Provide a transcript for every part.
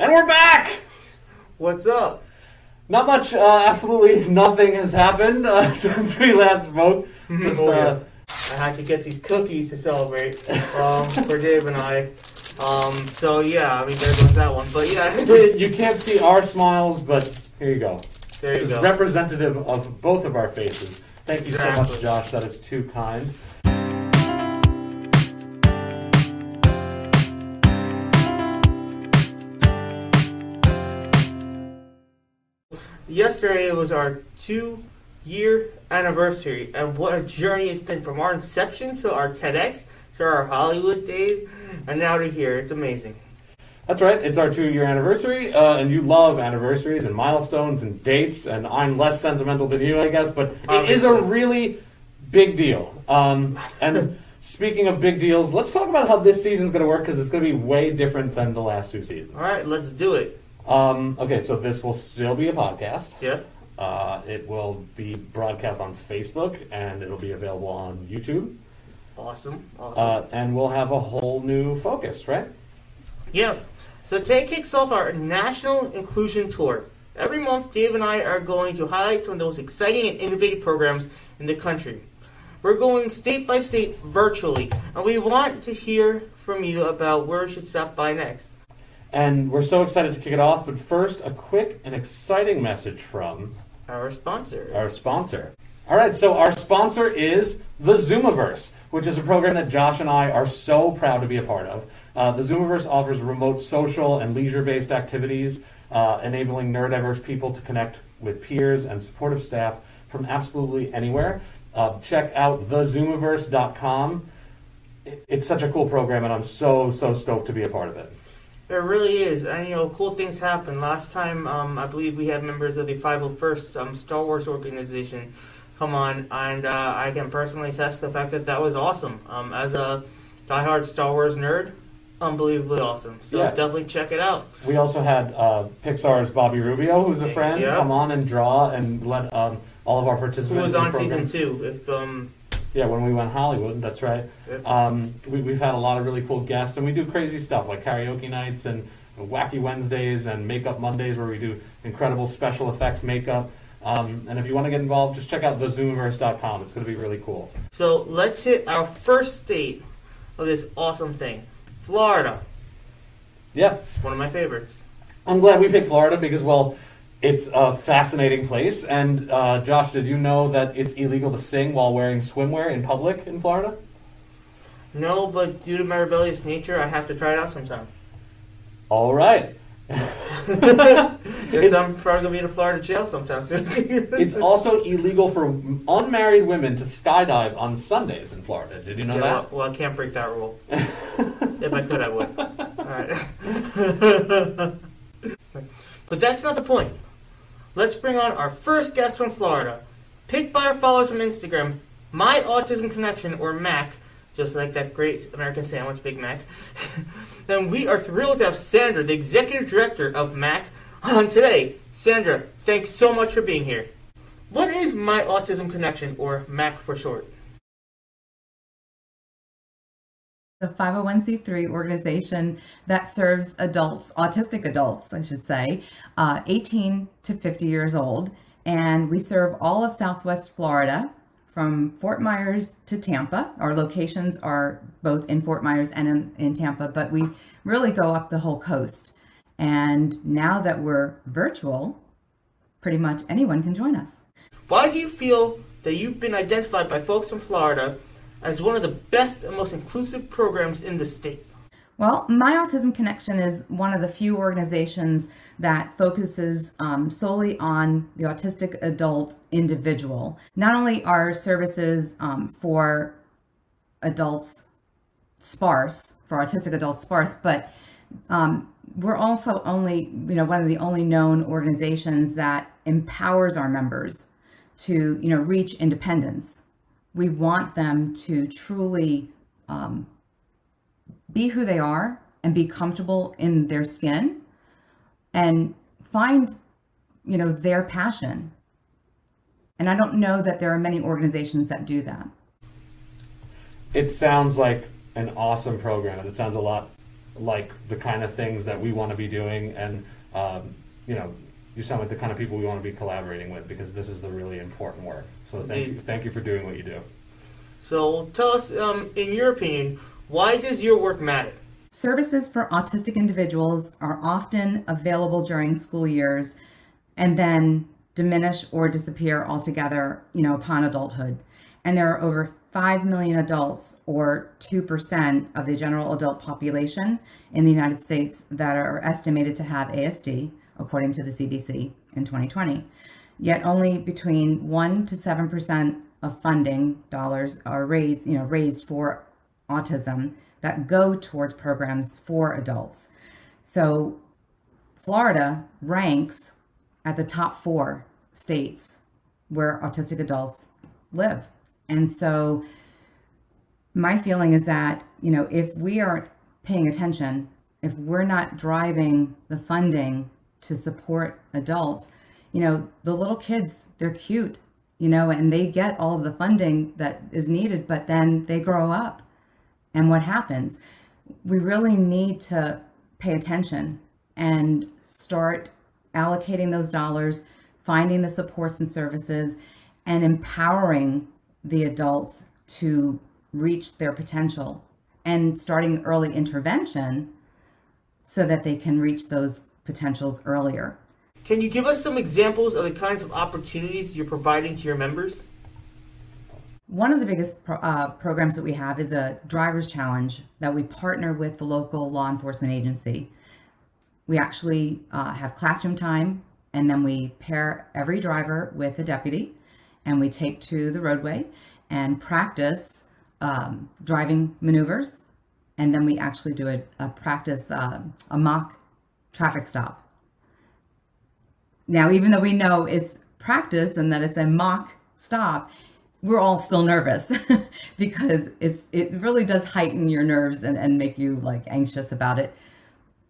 And we're back! What's up? Not much, uh, absolutely nothing has happened uh, since we last spoke. Just, Oh, yeah. uh, I had to get these cookies to celebrate um, for Dave and I. Um, so yeah, I mean there goes that one. But yeah, you can't see our smiles, but here you go. there you It's go. representative of both of our faces. Thank you so much, Josh. That is too kind. Yesterday was our two-year anniversary, and what a journey it's been from our inception to our TEDx to our Hollywood days, and now to here. It's amazing. That's right. It's our two-year anniversary, uh, and you love anniversaries and milestones and dates. And I'm less sentimental than you, I guess, but it is a really big deal. Um, and speaking of big deals, let's talk about how this season's going to work because it's going to be way different than the last two seasons. All right, let's do it. Um, okay, so this will still be a podcast. Yeah. Uh, it will be broadcast on Facebook, and it'll be available on YouTube. Awesome. Awesome. Uh, and we'll have a whole new focus, right? Yeah. So today kicks off our National Inclusion Tour. Every month, Dave and I are going to highlight some of the most exciting and innovative programs in the country. We're going state by state virtually, and we want to hear from you about where we should stop by next. And we're so excited to kick it off. But first, a quick and exciting message from Our sponsor. our sponsor. All right, so our sponsor is the Zoomiverse, which is a program that Josh and I are so proud to be a part of. Uh, the Zoomiverse offers remote social and leisure based activities, uh, enabling neurodiverse people to connect with peers and supportive staff from absolutely anywhere. Uh, check out thezoomiverse.com. It- It's such a cool program, and I'm so, so stoked to be a part of it. There really is, and you know, cool things happen. Last time, um, I believe we had members of the 501st um, Star Wars organization come on, and uh, I can personally attest the fact that that was awesome. Um, as a diehard Star Wars nerd, unbelievably awesome. So Yeah. definitely check it out. We also had uh, Pixar's Bobby Rubio, who's a friend, Yeah. come on and draw and let um, all of our participants. Who was on program- season two? If um, Yeah, when we went Hollywood, that's right. Yep. Um, we, we've had a lot of really cool guests, and we do crazy stuff like karaoke nights and wacky Wednesdays and makeup Mondays, where we do incredible special effects makeup. Um, and if you want to get involved, just check out thezoomiverse.com. It's going to be really cool. so, let's hit our first state of this awesome thing, Florida. Yeah, One of my favorites. I'm glad we picked Florida because, well, it's a fascinating place. And uh, Josh, did you know that it's illegal to sing while wearing swimwear in public in Florida? No, but due to my rebellious nature, I have to try it out sometime. All right. Because It's- I'm probably gonna be in a Florida jail sometime soon. It's also illegal for unmarried women to skydive on Sundays in Florida. Did you know Yeah, well, that? well, I can't break that rule. if I could, I would. All right. but that's not the point. Let's bring on our first guest from Florida, picked by our followers from Instagram, My Autism Connection, or MAC, just like that great American sandwich, Big Mac. then we are thrilled to have Sandra, the executive director of MAC, on today. Sandra, thanks so much for being here. What is My Autism Connection, or MAC for short? The 501c3 organization that serves adults, autistic adults, I should say, uh, 18 to 50 years old. And we serve all of Southwest Florida from Fort Myers to Tampa. Our locations are both in Fort Myers and in, in Tampa, but we really go up the whole coast. And now that we're virtual, pretty much anyone can join us. Why do you feel that you've been identified by folks from Florida as one of the best and most inclusive programs in the state? Well, My Autism Connection is one of the few organizations that focuses um, solely on the autistic adult individual. Not only are services um, for adults sparse, for autistic adults sparse, but um, we're also only, you know, one of the only known organizations that empowers our members to, you know, reach independence. We want them to truly um, be who they are and be comfortable in their skin and find you know their passion. And i don't know that there are many organizations that do that. It sounds like an awesome program, and it sounds a lot like the kind of things that we want to be doing, and um, you know, you sound like the kind of people we want to be collaborating with because this is the really important work. So thank you, thank you for doing what you do. So tell us, um, in your opinion, why does your work matter? Services for autistic individuals are often available during school years and then diminish or disappear altogether, you know, upon adulthood. And there are over 5 million adults or 2% of the general adult population in the United States that are estimated to have ASD according to the CDC in 2020. Yet only between 1 to 7% of funding dollars are raised, you know, raised for autism that go towards programs for adults. So Florida ranks at the top 4 states where autistic adults live. And so my feeling is that, you know, if we aren't paying attention, if we're not driving the funding to support adults, you know, the little kids, they're cute, you know, and they get all the funding that is needed, but then they grow up. And what happens? We really need to pay attention and start allocating those dollars, finding the supports and services, and empowering the adults to reach their potential and starting early intervention so that they can reach those potentials earlier. Can you give us some examples of the kinds of opportunities you're providing to your members? One of the biggest pro- uh, programs that we have is a driver's challenge that we partner with the local law enforcement agency. We actually uh, have classroom time and then we pair every driver with a deputy and we take to the roadway and practice um, driving maneuvers. And then we actually do a, a practice, uh, a mock traffic stop. Now, even though we know it's practice and that it's a mock stop, we're all still nervous because it's it really does heighten your nerves and, and make you like anxious about it.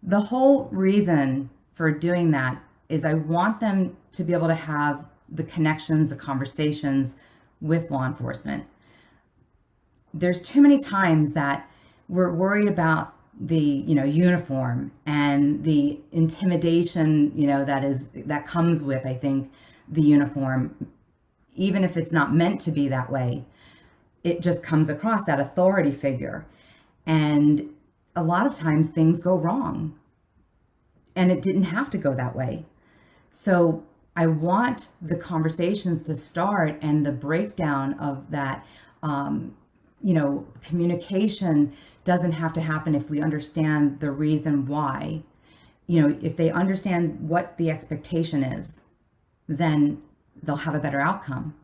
The whole reason for doing that is I want them to be able to have the connections, the conversations with law enforcement. There's too many times that we're worried about the you know uniform and the intimidation you know that is that comes with i think the uniform even if it's not meant to be that way it just comes across that authority figure. And a lot of times things go wrong and it didn't have to go that way. So i want the conversations to start and the breakdown of that um, you know communication doesn't have to happen if we understand the reason why. You know if they understand what the expectation is then they'll have a better outcome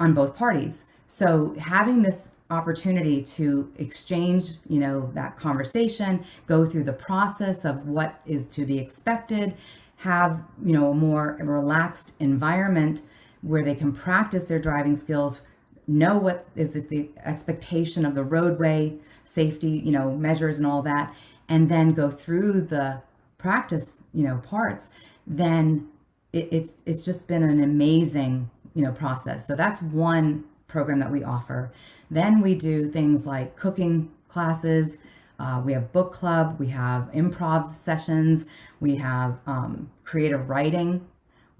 on both parties. So having this opportunity to exchange you know that conversation go through the process of what is to be expected have you know a more relaxed environment where they can practice their driving skills know what is the expectation of the roadway safety you know measures and all that and then go through the practice you know parts then it, it's it's just been an amazing you know process. So that's one program that we offer. Then we do things like cooking classes. Uh, we have book club we have improv sessions we have um, creative writing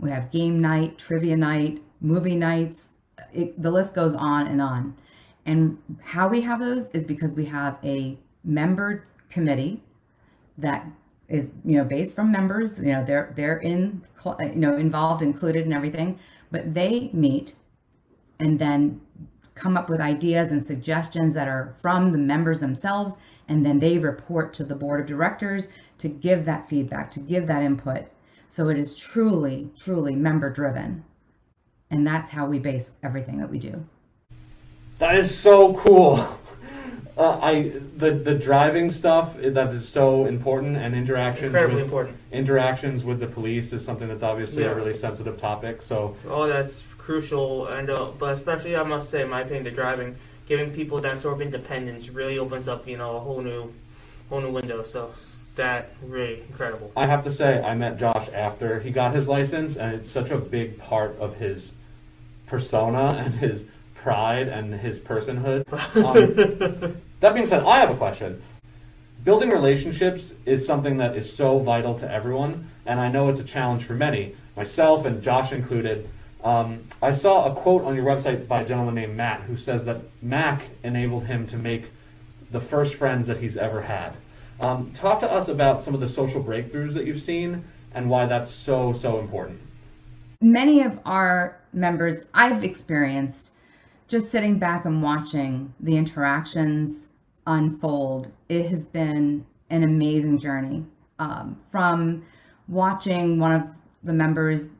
we have game night trivia night movie nights it, the list goes on and on. And how we have those is because we have a member committee that is you know based from members. You know they're they're in you know involved, included, and everything. But they meet and then come up with ideas and suggestions that are from the members themselves, and then they report to the board of directors to give that feedback, to give that input. So it is truly, truly member driven. And that's how we base everything that we do. That is so cool. Uh, I the the driving stuff that is so important and interactions Incredibly with, important. interactions with the police is something that's obviously Yeah. a really sensitive topic. So Oh, that's crucial, and uh, but especially I must say, in my opinion, the driving, giving people that sort of independence really opens up, you know, a whole new, whole new window. So that really incredible. I have to say, I met Josh after he got his license, and it's such a big part of his persona and his pride and his personhood. Um, that being said, I have a question. building relationships is something that is so vital to everyone, and I know it's a challenge for many, myself and Josh included. Um, I saw a quote on your website by a gentleman named Matt who says that Mac enabled him to make the first friends that he's ever had. Um, talk to us about some of the social breakthroughs that you've seen and why that's so, so important. Many of our members I've experienced just sitting back and watching the interactions unfold. It has been an amazing journey. Um, from watching one of the members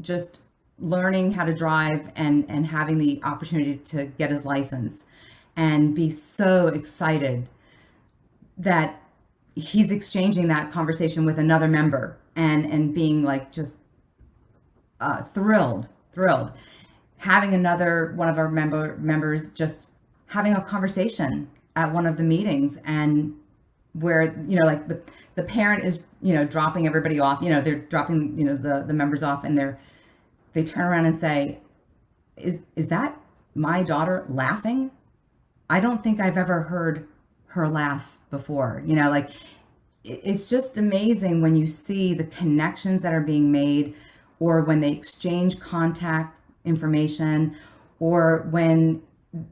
just learning how to drive and, and having the opportunity to get his license and be so excited that he's exchanging that conversation with another member and and being like just uh, thrilled thrilled. Having another one of our member members just having a conversation at one of the meetings and where you know like the the parent is you know dropping everybody off you know they're dropping you know the the members off and they're they turn around and say is is that my daughter laughing? I don't think i've ever heard her laugh before. You know like it's just amazing when you see the connections that are being made or when they exchange contact information or when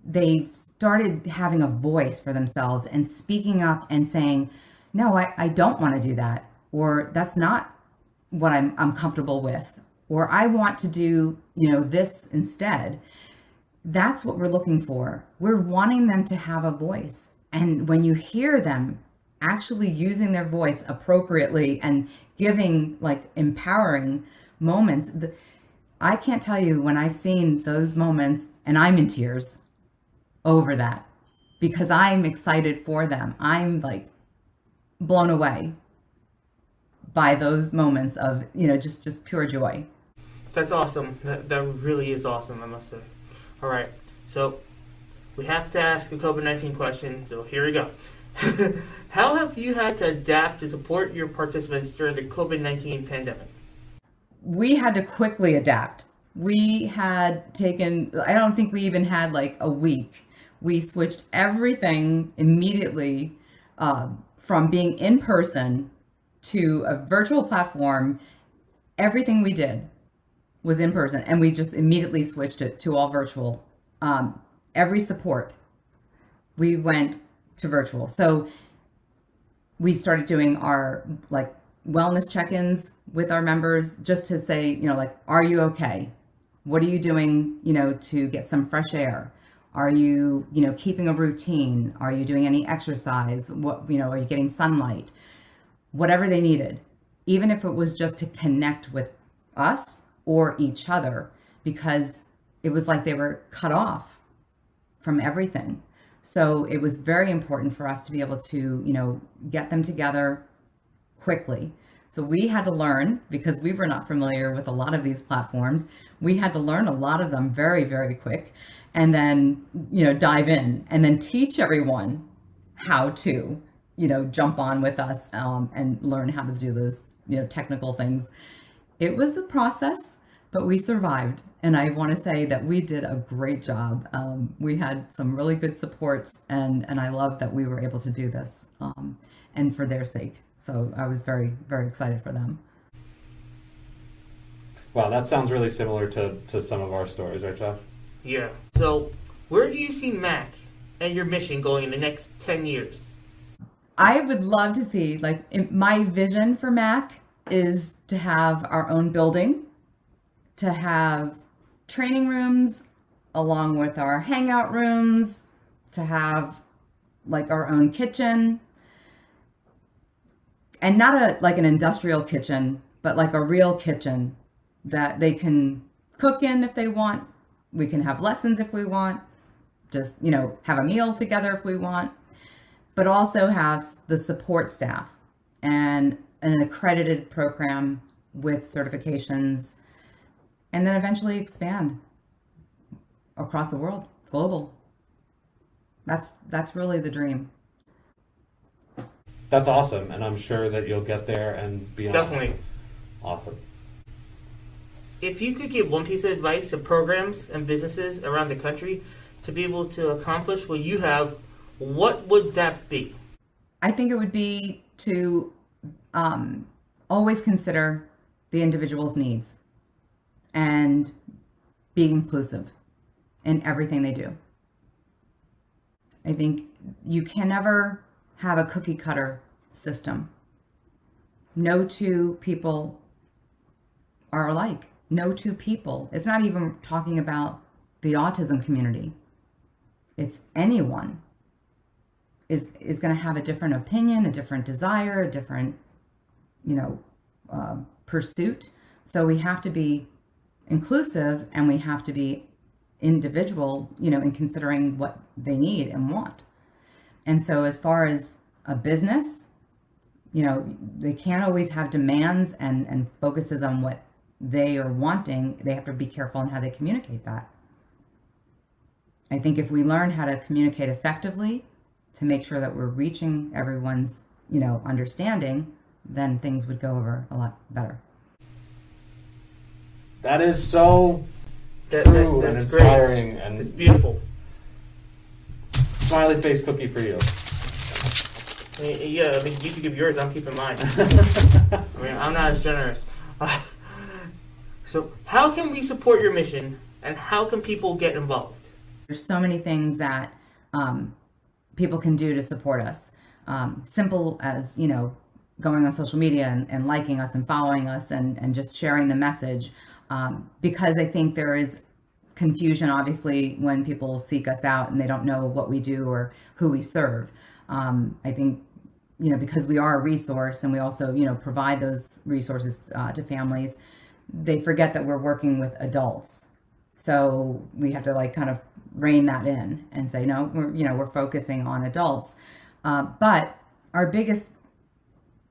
they've started having a voice for themselves and speaking up and saying no i, I don't want to do that or that's not what I'm, I'm comfortable with or i want to do you know this instead. That's what we're looking for. We're wanting them to have a voice. And when you hear them actually using their voice appropriately and giving like empowering moments, the, I can't tell you when I've seen those moments and I'm in tears over that because I'm excited for them. I'm like blown away by those moments of, you know, just just pure joy. That's awesome. That, that really is awesome, I must say. All right. So we have to ask a COVID 19 question. So here we go. How have you had to adapt to support your participants during the COVID 19 pandemic? We had to quickly adapt. We had taken, I don't think we even had like a week. We switched everything immediately uh, from being in person to a virtual platform. Everything we did was in person, and we just immediately switched it to all virtual. Um, every support, we went to virtual. So we started doing our like wellness check-ins with our members just to say, you know, like, are you okay? What are you doing, you know, to get some fresh air? Are you, you know, keeping a routine? Are you doing any exercise? What, you know, are you getting sunlight? Whatever they needed, even if it was just to connect with us or each other, because it was like they were cut off from everything. So it was very important for us to be able to, you know, get them together quickly. So we had to learn because we were not familiar with a lot of these platforms. We had to learn a lot of them very, very quick and then, you know, dive in and then teach everyone how to, you know, jump on with us um, and learn how to do those, you know, technical things. It was a process, but we survived and I want to say that we did a great job. Um, we had some really good supports, and and I love that we were able to do this, um, and for their sake. So I was very very excited for them. Wow, that sounds really similar to to some of our stories, right, Josh? Yeah. So where do you see Mac and your mission going in the next ten years? I would love to see like my vision for Mac is to have our own building, to have training rooms along with our hangout rooms to have like our own kitchen. And not a like an industrial kitchen but like a real kitchen that they can cook in if they want. We can have lessons if we want. Just you know have a meal together if we want. But also have the support staff and an accredited program with certifications and then eventually expand across the world, global. That's that's really the dream. That's awesome, and I'm sure that you'll get there and beyond. Definitely. Awesome. If you could give one piece of advice to programs and businesses around the country to be able to accomplish what you have, what would that be? I think it would be to um, always consider the individual's needs and be inclusive in everything they do. I think you can never have a cookie cutter system. No two people are alike. No two people. It's not even talking about the autism community. It's anyone is is going to have a different opinion, a different desire, a different, you know, uh, pursuit. So we have to be inclusive and we have to be individual, you know, in considering what they need and want. And so as far as a business, you know, they can't always have demands and and focuses on what they are wanting. They have to be careful in how they communicate that. I think if we learn how to communicate effectively to make sure that we're reaching everyone's, you know, understanding, then things would go over a lot better. That is so That- true that- and that's great. inspiring It's and beautiful. smiley face cookie for you. I mean, yeah, I mean, you can give yours. I'm keeping mine. I mean, I'm not as generous. so, how can we support your mission, and how can people get involved? There's so many things that um, people can do to support us. Um, simple as, you know, going on social media and, and liking us and following us and, and just sharing the message. Um, because I think there is confusion, obviously, when people seek us out and they don't know what we do or who we serve. Um, I think, you know, because we are a resource and we also, you know, provide those resources uh, to families, they forget that we're working with adults. So we have to like kind of rein that in and say, no, we're, you know, we're focusing on adults. Uh, but our biggest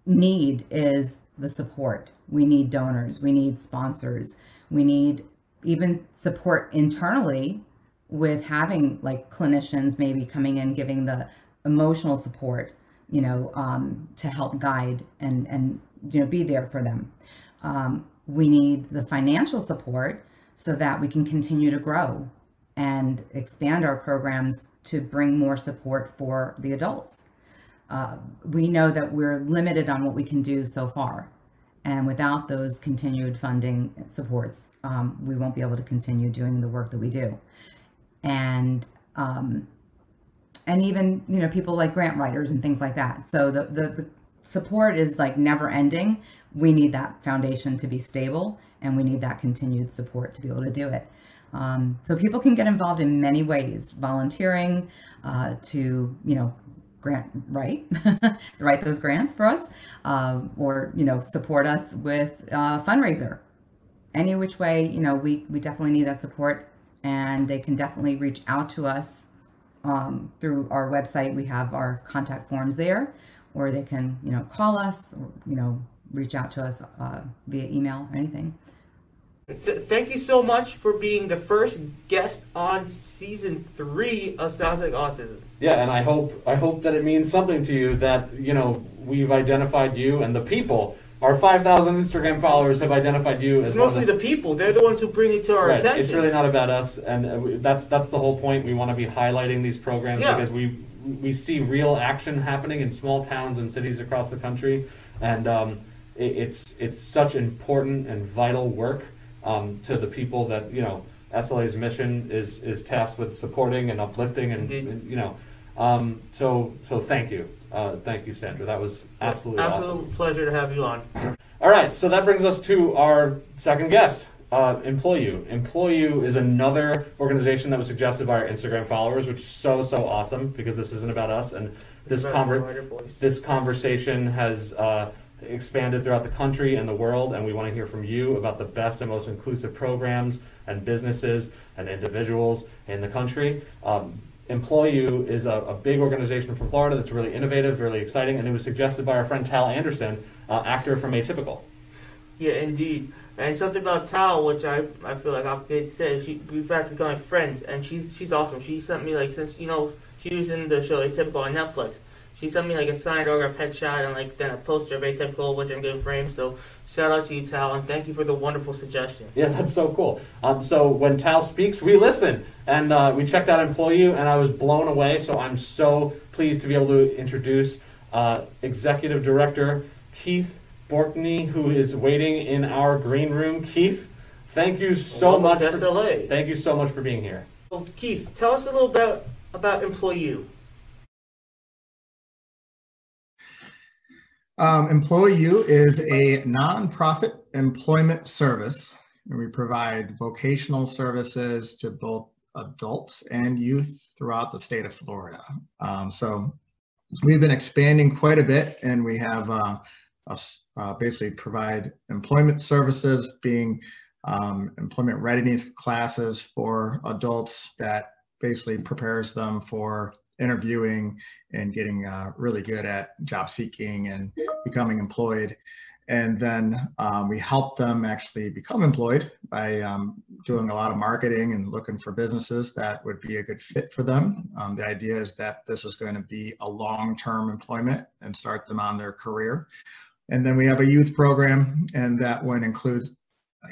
need is the support. We need donors, we need sponsors, we need even support internally with having like clinicians maybe coming in giving the emotional support, you know, um, to help guide and and you know be there for them. Um, we need the financial support so that we can continue to grow and expand our programs to bring more support for the adults uh, we know that we're limited on what we can do so far. And without those continued funding supports, um, we won't be able to continue doing the work that we do. And um, and even you know people like grant writers and things like that. So the, the the support is like never ending. We need that foundation to be stable, and we need that continued support to be able to do it. Um, so people can get involved in many ways, volunteering uh, to you know grant right? Write those grants for us uh, or you know support us with uh, fundraiser. Any which way you know we we definitely need that support and they can definitely reach out to us um, through our website. We have our contact forms there or they can you know call us or you know reach out to us uh, via email or anything Th- thank you so much for being the first guest on season three of Sounds Like Autism. Yeah, and I hope I hope that it means something to you that you know we've identified you and the people. Our five thousand Instagram followers have identified you It's mostly the people. They're the ones who bring it to our Right. attention. It's really not about us, and uh, that's that's the whole point. We want to be highlighting these programs Yeah. because we we see real action happening in small towns and cities across the country, and um, it, it's it's such important and vital work um, to the people that you know. SLA's mission is is tasked with supporting and uplifting, and, Indeed. and, you know, um, so so thank you, uh, thank you, Sandra. That was absolutely awesome. Absolute pleasure to have you on. All right, so that brings us to our second guest, uh, EmployU. Employ You is another organization that was suggested by our Instagram followers, which is so so awesome because this isn't about us, and this conver- the writer voice. this conversation has uh, expanded throughout the country and the world, and we want to hear from you about the best and most inclusive programs and businesses and individuals in the country. Um, EmployU is a, a big organization from Florida that's really innovative, really exciting, and it was suggested by our friend Tal Anderson, uh, actor from Atypical. Yeah, indeed. And something about Tal, which I, I feel like I've to say, she we've had become friends, and she's she's awesome. She sent me like since you know she was in the show Atypical on Netflix. She sent me like a signed autograph headshot and like then a poster of Atypical, which I'm getting framed. So shout out to you, Tal, and thank you for the wonderful suggestion. Yeah, that's so cool. Um, so when Tal speaks, we listen, and uh, we checked out EmployU, and I was blown away. So I'm so pleased to be able to introduce uh, Executive Director Keith Borkney, who is waiting in our green room. Keith, thank you so Welcome much. For, thank you so much for being here. Well, Keith, tell us a little bit about EmployU. Um, EmployU is a nonprofit employment service, and we provide vocational services to both adults and youth throughout the state of Florida. Um, so we've been expanding quite a bit, and we have uh, uh, basically provide employment services, being um, employment readiness classes for adults that basically prepares them for interviewing and getting uh, really good at job seeking and becoming employed. And then um, we help them actually become employed by um, doing a lot of marketing and looking for businesses that would be a good fit for them. Um, the idea is that this is going to be a long-term employment and start them on their career. And then we have a youth program, and that one includes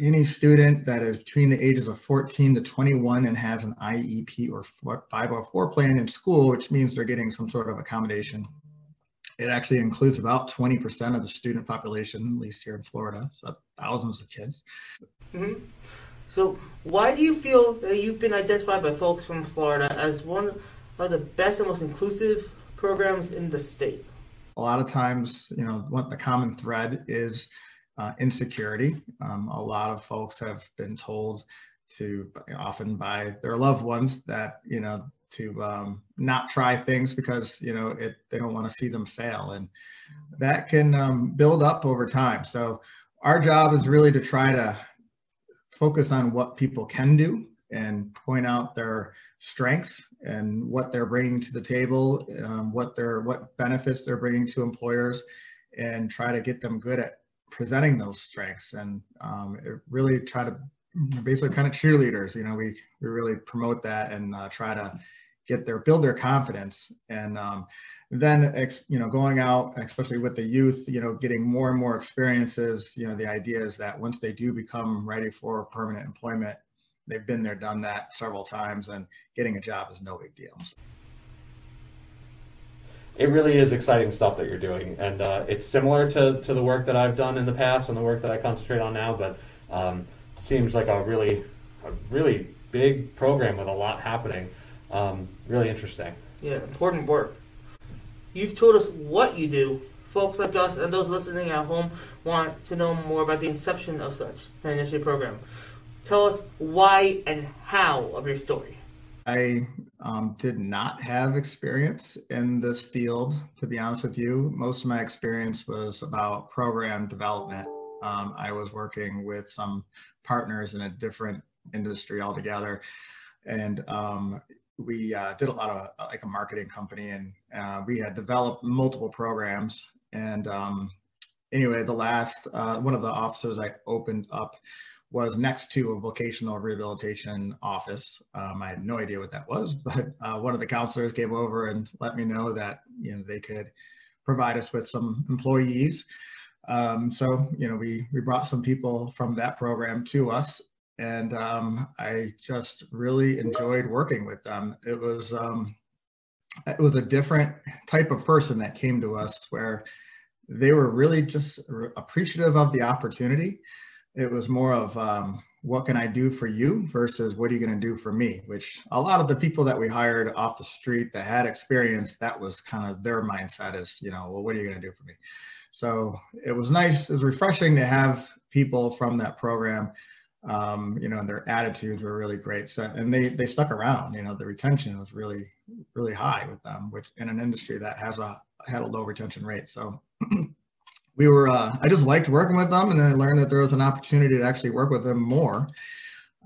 any student that is between the ages of 14 to 21 and has an IEP or 504 plan in school, which means they're getting some sort of accommodation. It actually includes about 20% of the student population, at least here in Florida, so thousands of kids. hmm So, why do you feel that you've been identified by folks from Florida as one of the best and most inclusive programs in the state? A lot of times, you know, what the common thread is uh, insecurity. Um, a lot of folks have been told to often by their loved ones that, you know, to um, not try things because, you know, it, they don't want to see them fail. And that can um, build up over time. So our job is really to try to focus on what people can do and point out their strengths and what they're bringing to the table, um, what their what benefits they're bringing to employers, and try to get them good at presenting those strengths and um, really try to basically kind of cheerleaders. You know, we we really promote that and uh, try to get their build their confidence and um, then ex, you know going out especially with the youth you know getting more and more experiences you know the idea is that once they do become ready for permanent employment they've been there done that several times and getting a job is no big deal it really is exciting stuff that you're doing, and uh, it's similar to, to the work that I've done in the past and the work that I concentrate on now. But um, seems like a really, a really big program with a lot happening. Um, really interesting. Yeah, important work. You've told us what you do. Folks like us and those listening at home want to know more about the inception of such an initiative program. Tell us why and how of your story. I um, did not have experience in this field, to be honest with you. Most of my experience was about program development. Um, I was working with some partners in a different industry altogether. And um, we uh, did a lot of like a marketing company and uh, we had developed multiple programs. And um, anyway, the last, uh, one of the offices I opened up was next to a vocational rehabilitation office. Um, I had no idea what that was, but uh, one of the counselors came over and let me know that you know they could provide us with some employees. Um, so you know we we brought some people from that program to us, and um, I just really enjoyed working with them. It was um, it was a different type of person that came to us where they were really just appreciative of the opportunity it was more of um, what can I do for you versus what are you going to do for me? Which a lot of the people that we hired off the street that had experience, that was kind of their mindset is, you know, well, what are you going to do for me? So it was nice, it was refreshing to have people from that program. Um, you know, and their attitudes were really great. So, and they they stuck around. You know, the retention was really really high with them, which in an industry that has a had a low retention rate. So we were uh, i just liked working with them and then i learned that there was an opportunity to actually work with them more.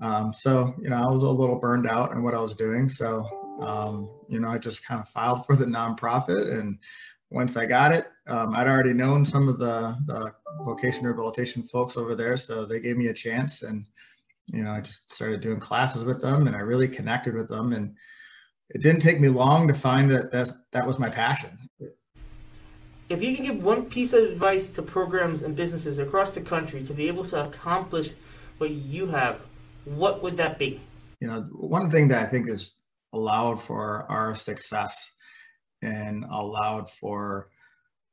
Um, so you know i was a little burned out in what i was doing. So um, you know i just kind of filed for the nonprofit and once i got it um, i'd already known some of the, the vocation rehabilitation folks over there so they gave me a chance and you know i just started doing classes with them and i really connected with them and it didn't take me long to find that that's, that was my passion if you can give one piece of advice to programs and businesses across the country to be able to accomplish what you have, what would that be? You know, one thing that I think has allowed for our success and allowed for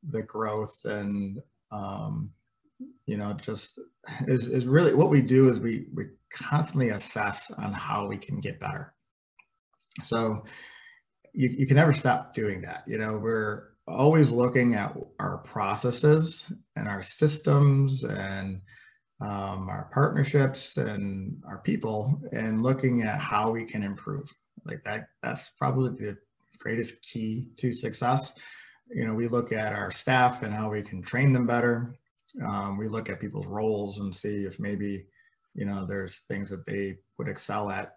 the growth and um, you know just is, is really what we do is we we constantly assess on how we can get better so you, you can never stop doing that you know we're always looking at our processes and our systems and um, our partnerships and our people and looking at how we can improve. Like that that's probably the greatest key to success. You know we look at our staff and how we can train them better. Um, we look at people's roles and see if maybe you know there's things that they would excel at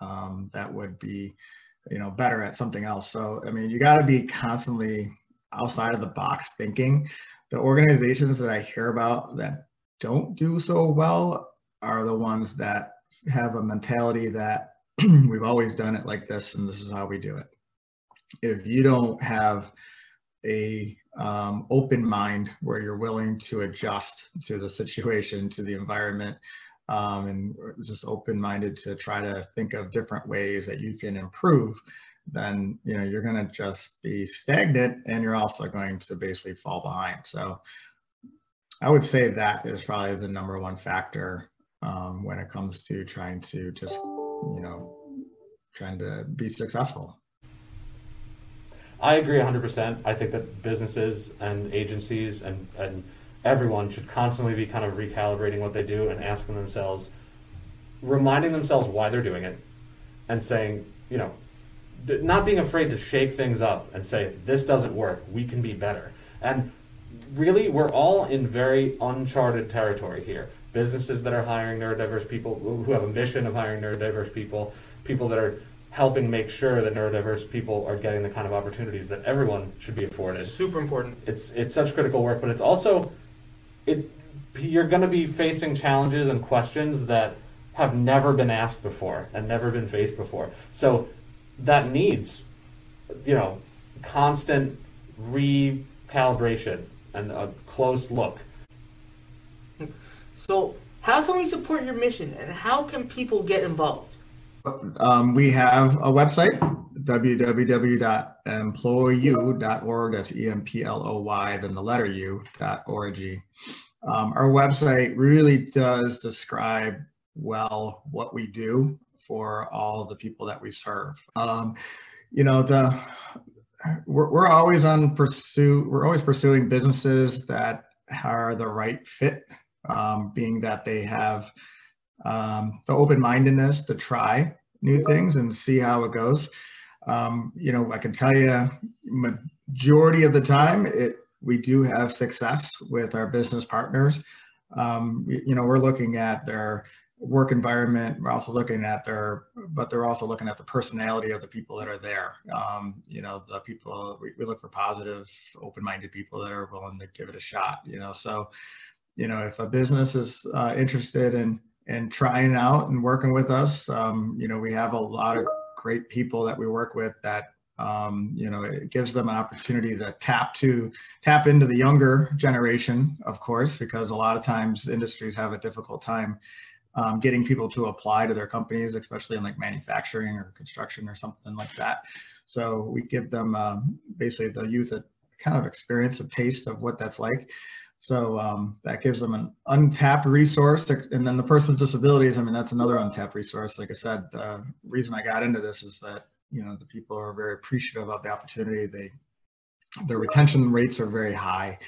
um, that would be you know better at something else. So i mean you got to be constantly outside of the box thinking. The organizations that i hear about that don't do so well are the ones that have a mentality that we've always done it like this and this is how we do it. If you don't have a um, open mind where you're willing to adjust to the situation, to the environment, um, and just open minded to try to think of different ways that you can improve, then you know you're going to just be stagnant, and you're also going to basically fall behind. So, I would say that is probably the number one factor um, when it comes to trying to just you know trying to be successful. I agree 100%. I think that businesses and agencies and, and everyone should constantly be kind of recalibrating what they do and asking themselves, reminding themselves why they're doing it, and saying, you know, not being afraid to shake things up and say, this doesn't work, we can be better. And really, we're all in very uncharted territory here. Businesses that are hiring neurodiverse people, who have a mission of hiring neurodiverse people, people that are helping make sure that neurodiverse people are getting the kind of opportunities that everyone should be afforded. Super important. It's it's such critical work, but it's also it you're going to be facing challenges and questions that have never been asked before and never been faced before. So that needs you know constant recalibration and a close look. So, how can we support your mission and how can people get involved? Um, we have a website, www.employu.org. That's E-M-P-L-O-Y, then the letter U, dot org. Um, our website really does describe well what we do for all the people that we serve. Um, you know, the we're, we're always on pursuit. We're always pursuing businesses that are the right fit, um, being that they have um, the open-mindedness to try new things and see how it goes. Um, you know, I can tell you, majority of the time, it we do have success with our business partners. Um, you know, we're looking at their work environment. We're also looking at their, but they're also looking at the personality of the people that are there. Um, you know, the people we, we look for positive, open-minded people that are willing to give it a shot. You know, so you know, if a business is uh, interested in and trying out and working with us. Um, you know, we have a lot of great people that we work with that um, you know it gives them an opportunity to tap to tap into the younger generation, of course, because a lot of times industries have a difficult time um, getting people to apply to their companies, especially in like manufacturing or construction or something like that. So we give them um, basically the youth a kind of experience, a taste of what that's like. So um, that gives them an untapped resource. To, and then the person with disabilities, I mean, that's another untapped resource. Like I said, the reason I got into this is that, you know, the people are very appreciative of the opportunity. They, their retention rates are very high.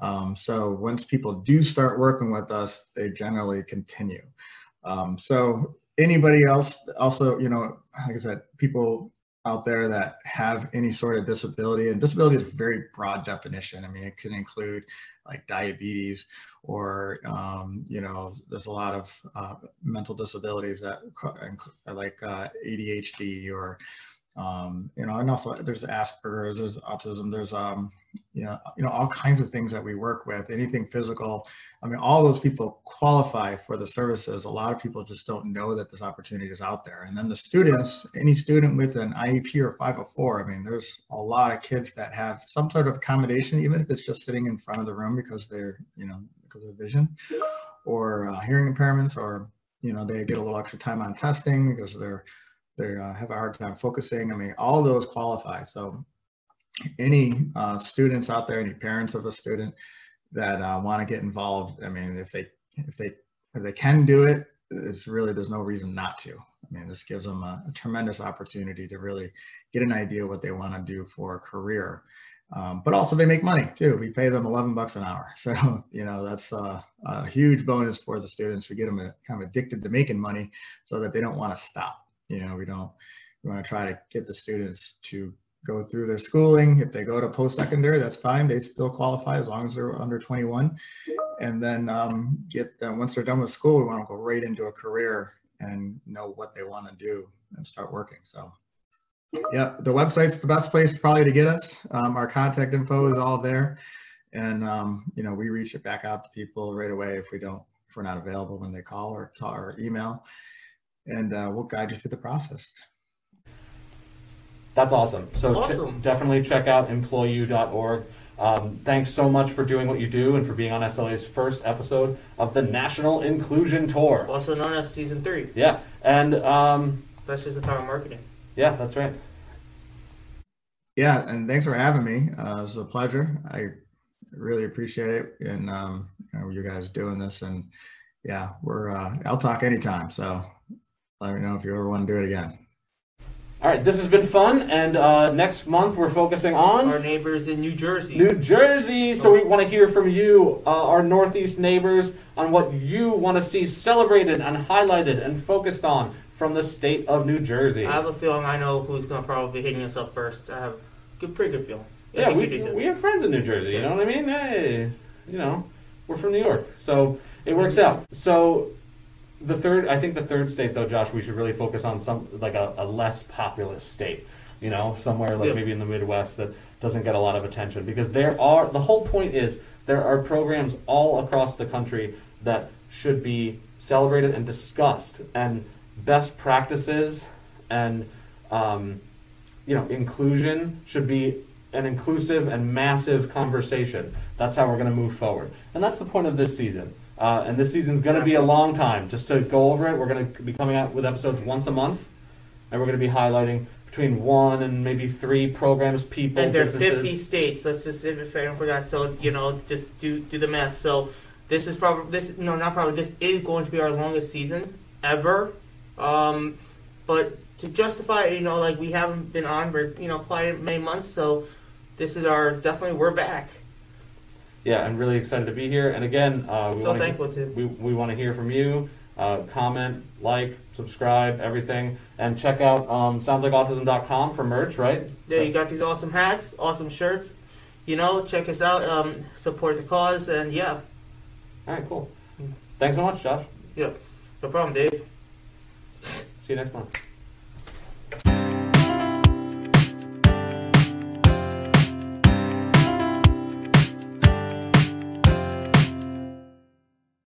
Um, so once people do start working with us, they generally continue. Um, so anybody else also, you know, like I said, people out there that have any sort of disability and disability is a very broad definition. I mean it can include like diabetes or um, you know there's a lot of uh, mental disabilities that like uh, adhd or um, you know and also there's asperger's there's autism there's um, you know, you know, all kinds of things that we work with, anything physical. I mean, all those people qualify for the services. A lot of people just don't know that this opportunity is out there. And then the students, any student with an IEP or 504, I mean, there's a lot of kids that have some sort of accommodation, even if it's just sitting in front of the room because they're, you know, because of vision or uh, hearing impairments, or, you know, they get a little extra time on testing because they're, they uh, have a hard time focusing. I mean, all those qualify. So any uh, students out there, any parents of a student that uh, want to get involved, I mean, if they if they if they can do it, it's really there's no reason not to. I mean, this gives them a, a tremendous opportunity to really get an idea what they want to do for a career. Um, but also they make money too. We pay them 11 bucks an hour. So, you know, that's a, a huge bonus for the students. We get them kind of addicted to making money so that they don't want to stop. You know, we don't, we want to try to get the students to go through their schooling. If they go to post-secondary, that's fine. They still qualify as long as they're under 21. And then um, get them, once they're done with school, we want to go right into a career and know what they want to do and start working. So yeah, the website's the best place probably to get us. Um, our contact info is all there. And, um, you know, we reach it back out to people right away if we don't, if we're not available when they call or, or email. And uh, we'll guide you through the process. That's awesome. So Awesome. Ch- definitely check out employu.org. Um, thanks so much for doing what you do and for being on SLA's first episode of the National Inclusion Tour. Also known as season three. Yeah, and um, That's just the power of marketing. yeah, that's right. Yeah, and thanks for having me. Uh, it was a pleasure. I really appreciate it, and um, you, know, you guys doing this. And yeah, we're uh, I'll talk anytime. So let me know if you ever want to do it again. All right, this has been fun, and uh, next month we're focusing on Our neighbors in New Jersey. New Jersey. So we want to hear from you, uh, our Northeast neighbors, on what you want to see celebrated and highlighted and focused on from the state of New Jersey. I have a feeling I know who's going to probably be hitting us up first. I have a good, pretty good feeling. I yeah, we, you do too. we have friends in New Jersey. You know what I mean? Hey, you know, we're from New York, so it works out. So the third, I think the third state, though, Josh, we should really focus on some like a, a less populous state. You know, somewhere like Yeah. maybe in the Midwest that doesn't get a lot of attention because there are the whole point is there are programs all across the country that should be celebrated and discussed and best practices and um, you know inclusion should be an inclusive and massive conversation that's how we're going to move forward and that's the point of this season uh, and this season's going to be a long time just to go over it we're going to be coming out with episodes once a month and we're going to be highlighting between one and maybe three programs people and there are businesses. 50 states. Let's just if I don't forget. So you know, just do do the math. So this is probably this no not probably this is going to be our longest season ever. Um, but to justify, it, you know, like we haven't been on for you know quite many months, so this is our definitely we're back. Yeah i'm really excited to be here. And again uh, we So want to thankful to. we, we want to hear from you. Uh, comment like subscribe everything. And check out um, soundslikeautism.com for merch right? Yeah, you got these awesome hats, awesome shirts. You know, check us out. Um, support the cause, and yeah, all right cool. Thanks so much josh. Yeah, no problem, Dave. see you next month